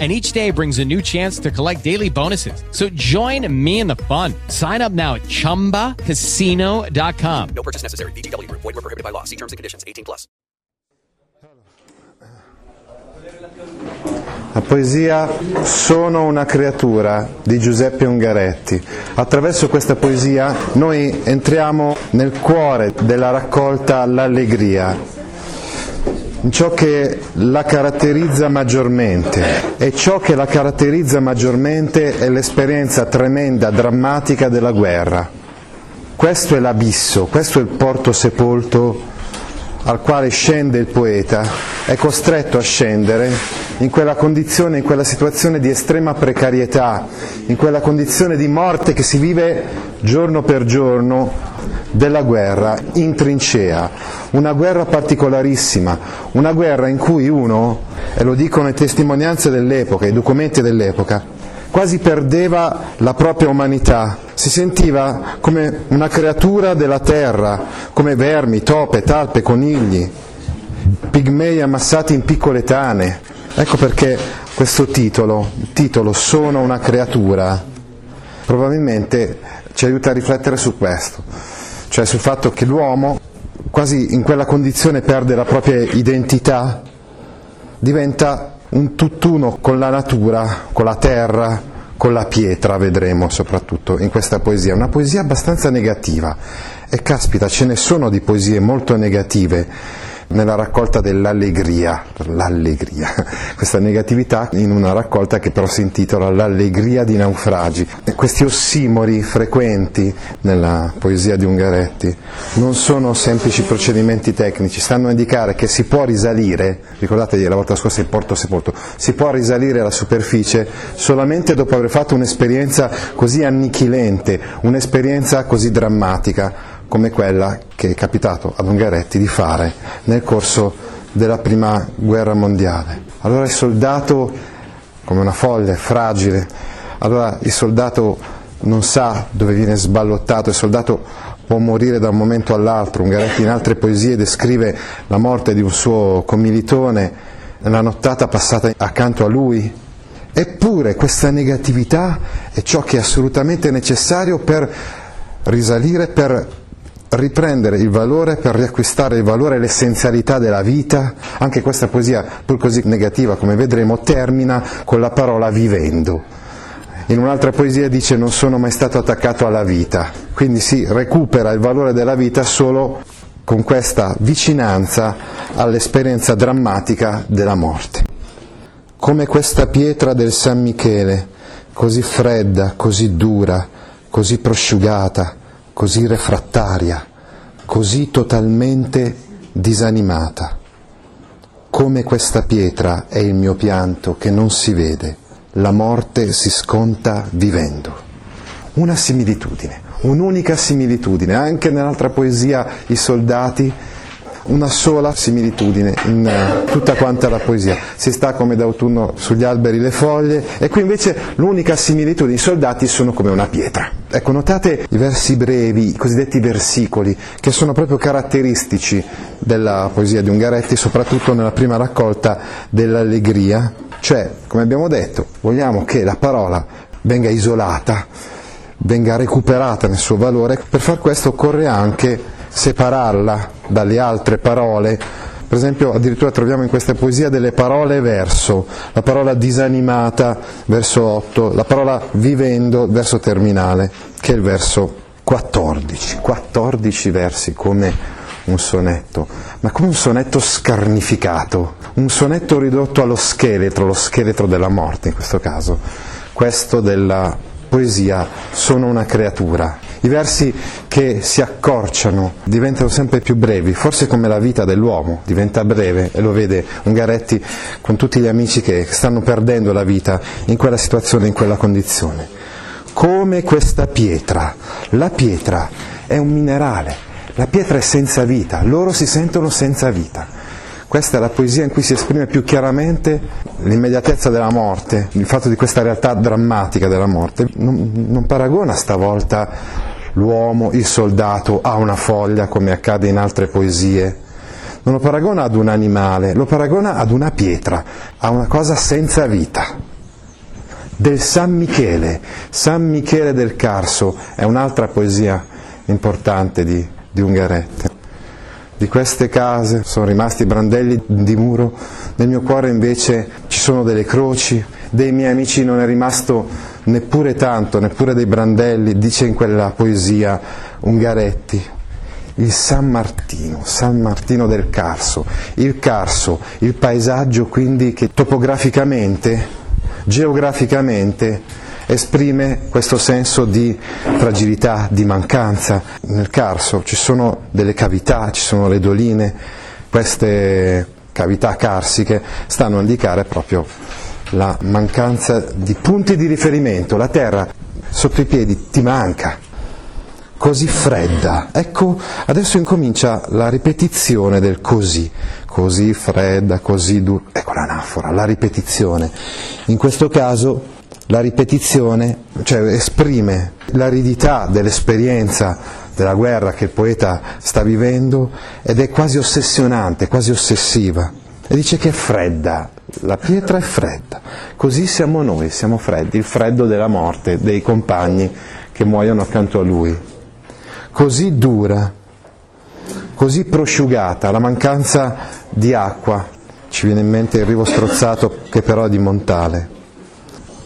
and each day brings a new chance to collect daily bonuses. So join me in the fun. Sign up now at ChumbaCasino.com. No purchase necessary. BGW. Void were prohibited by law. See terms and conditions. 18 plus. La poesia Sono una creatura di Giuseppe Ungaretti. Attraverso questa poesia noi entriamo nel cuore della raccolta L'Allegria, ciò che la caratterizza maggiormente e ciò che la caratterizza maggiormente è l'esperienza tremenda, drammatica della guerra. Questo è l'abisso, questo è il porto sepolto al quale scende il poeta, è costretto a scendere in quella condizione, in quella situazione di estrema precarietà, in quella condizione di morte che si vive giorno per giorno della guerra in trincea, una guerra particolarissima, una guerra in cui uno, e lo dicono le testimonianze dell'epoca, i documenti dell'epoca, quasi perdeva la propria umanità, si sentiva come una creatura della terra, come vermi, tope, talpe, conigli, pigmei ammassati in piccole tane. Ecco perché questo titolo, il titolo Sono una creatura, probabilmente ci aiuta a riflettere su questo, cioè sul fatto che l'uomo quasi in quella condizione perde la propria identità, diventa un tutt'uno con la natura, con la terra, con la pietra, vedremo soprattutto in questa poesia, una poesia abbastanza negativa. E caspita, ce ne sono di poesie molto negative nella raccolta dell'allegria, l'allegria, questa negatività in una raccolta che però si intitola L'allegria di naufragi. E questi ossimori frequenti nella poesia di Ungaretti non sono semplici procedimenti tecnici, stanno a indicare che si può risalire, ricordate la volta scorsa il porto sepolto, si può risalire alla superficie solamente dopo aver fatto un'esperienza così annichilente, un'esperienza così drammatica come quella che è capitato ad Ungaretti di fare nel corso della prima guerra mondiale. Allora il soldato, come una foglia, è fragile, allora il soldato non sa dove viene sballottato, il soldato può morire da un momento all'altro. Ungaretti in altre poesie descrive la morte di un suo commilitone, la nottata passata accanto a lui. Eppure questa negatività è ciò che è assolutamente necessario per risalire, per riprendere il valore per riacquistare il valore e l'essenzialità della vita. Anche questa poesia, pur così negativa come vedremo, termina con la parola vivendo. In un'altra poesia dice non sono mai stato attaccato alla vita, quindi si recupera il valore della vita solo con questa vicinanza all'esperienza drammatica della morte. Come questa pietra del San Michele, così fredda, così dura, così prosciugata, così refrattaria, così totalmente disanimata. Come questa pietra è il mio pianto che non si vede, la morte si sconta vivendo. Una similitudine, un'unica similitudine, anche nell'altra poesia I soldati una sola similitudine in uh, tutta quanta la poesia. Si sta come d'autunno sugli alberi le foglie e qui invece l'unica similitudine, i soldati sono come una pietra. Ecco, notate i versi brevi, i cosiddetti versicoli, che sono proprio caratteristici della poesia di Ungaretti, soprattutto nella prima raccolta dell'allegria. Cioè, come abbiamo detto, vogliamo che la parola venga isolata, venga recuperata nel suo valore, per far questo occorre anche separarla dalle altre parole. Per esempio addirittura troviamo in questa poesia delle parole verso, la parola disanimata, verso 8, la parola vivendo, verso terminale, che è il verso 14. 14 versi come un sonetto, ma come un sonetto scarnificato, un sonetto ridotto allo scheletro, lo scheletro della morte in questo caso, questo della poesia Sono una creatura, i versi che si accorciano, diventano sempre più brevi, forse come la vita dell'uomo diventa breve e lo vede Ungaretti con tutti gli amici che stanno perdendo la vita in quella situazione, in quella condizione. Come questa pietra. La pietra è un minerale, La pietra è senza vita, loro si sentono senza vita. Questa è la poesia in cui si esprime più chiaramente l'immediatezza della morte, il fatto di questa realtà drammatica della morte. Non, non paragona stavolta l'uomo, il soldato a una foglia come accade in altre poesie, non lo paragona ad un animale, lo paragona ad una pietra, a una cosa senza vita. Del San Michele, San Michele del Carso è un'altra poesia importante di, di Ungaretti di queste case sono rimasti brandelli di muro, nel mio cuore invece ci sono delle croci, dei miei amici non è rimasto neppure tanto, neppure dei brandelli, dice in quella poesia Ungaretti. Il San Martino, San Martino del Carso, il Carso, il paesaggio quindi che topograficamente, geograficamente esprime questo senso di fragilità, di mancanza. Nel Carso ci sono delle cavità, ci sono le doline, queste cavità carsiche stanno a indicare proprio la mancanza di punti di riferimento, la terra sotto i piedi ti manca, così fredda. Ecco, adesso incomincia la ripetizione del così, così fredda, così dura. Ecco l'anafora, la ripetizione. In questo caso la ripetizione cioè, esprime l'aridità dell'esperienza della guerra che il poeta sta vivendo ed è quasi ossessionante, quasi ossessiva. E dice che è fredda, la pietra è fredda, così siamo noi, siamo freddi, il freddo della morte, dei compagni che muoiono accanto a lui. Così dura, così prosciugata, la mancanza di acqua, ci viene in mente il rivo strozzato che però è di Montale.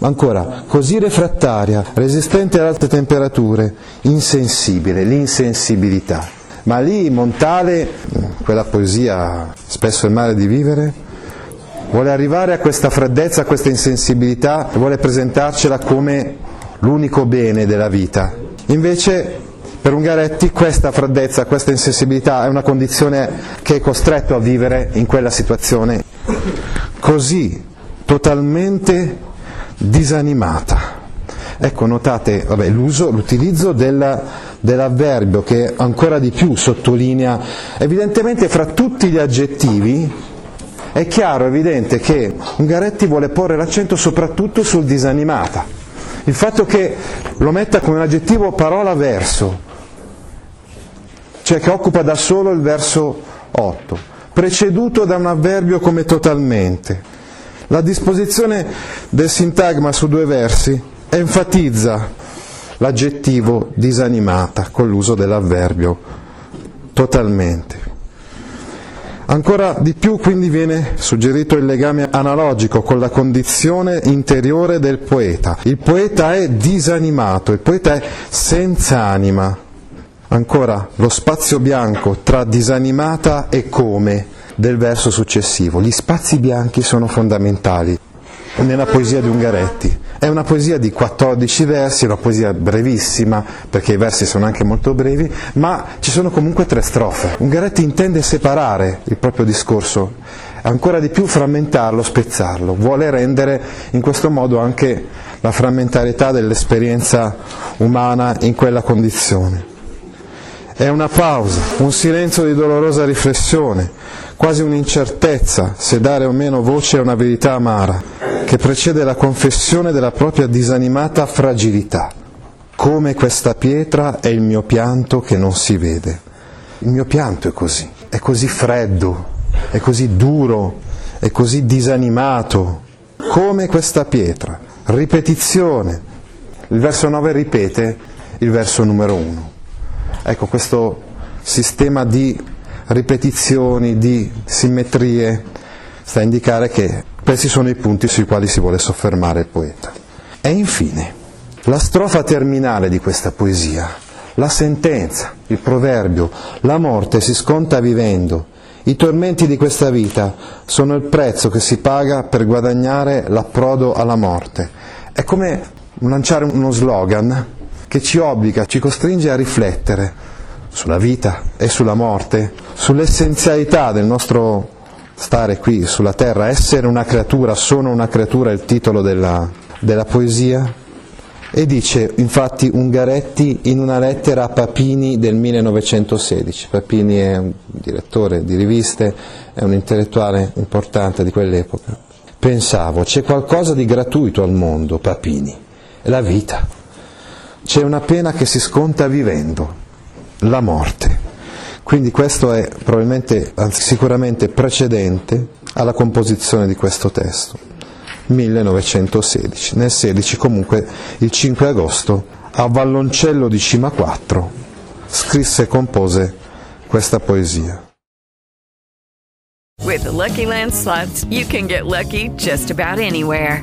Ancora, così refrattaria, resistente ad alte temperature, insensibile, l'insensibilità. Ma lì Montale, quella poesia spesso il male di vivere, vuole arrivare a questa freddezza, a questa insensibilità e vuole presentarcela come l'unico bene della vita. Invece per Ungaretti questa freddezza, questa insensibilità è una condizione che è costretto a vivere in quella situazione così totalmente disanimata. Ecco, notate vabbè, l'uso, l'utilizzo del, dell'avverbio che ancora di più sottolinea, evidentemente fra tutti gli aggettivi è chiaro, evidente che Ungaretti vuole porre l'accento soprattutto sul disanimata. Il fatto che lo metta come un aggettivo parola verso, cioè che occupa da solo il verso 8, preceduto da un avverbio come totalmente la disposizione del sintagma su due versi enfatizza l'aggettivo disanimata con l'uso dell'avverbio totalmente. Ancora di più quindi viene suggerito il legame analogico con la condizione interiore del poeta. Il poeta è disanimato, il poeta è senza anima. Ancora lo spazio bianco tra disanimata e come del verso successivo. Gli spazi bianchi sono fondamentali nella poesia di Ungaretti. È una poesia di 14 versi, una poesia brevissima, perché i versi sono anche molto brevi, ma ci sono comunque tre strofe. Ungaretti intende separare il proprio discorso, ancora di più frammentarlo, spezzarlo, vuole rendere in questo modo anche la frammentarietà dell'esperienza umana in quella condizione. È una pausa, un silenzio di dolorosa riflessione, quasi un'incertezza se dare o meno voce a una verità amara, che precede la confessione della propria disanimata fragilità. Come questa pietra è il mio pianto che non si vede. Il mio pianto è così, è così freddo, è così duro, è così disanimato, come questa pietra. Ripetizione. Il verso 9 ripete il verso numero 1. Ecco, questo sistema di ripetizioni, di simmetrie, sta a indicare che questi sono i punti sui quali si vuole soffermare il poeta. E infine, la strofa terminale di questa poesia, la sentenza, il proverbio, la morte si sconta vivendo, i tormenti di questa vita sono il prezzo che si paga per guadagnare l'approdo alla morte. È come lanciare uno slogan che ci obbliga, ci costringe a riflettere sulla vita e sulla morte, sull'essenzialità del nostro stare qui sulla terra, essere una creatura, sono una creatura, è il titolo della, della poesia, E dice infatti Ungaretti in una lettera a Papini del 1916, Papini è un direttore di riviste, è un intellettuale importante di quell'epoca. Pensavo, c'è qualcosa di gratuito al mondo, Papini, è la vita. C'è una pena che si sconta vivendo, la morte. Quindi questo è probabilmente, anzi sicuramente precedente alla composizione di questo testo. 1916. Nel 16 comunque il 5 agosto a Valloncello di Cima 4 scrisse e compose questa poesia. With the Lucky Land slots, you can get lucky just about anywhere.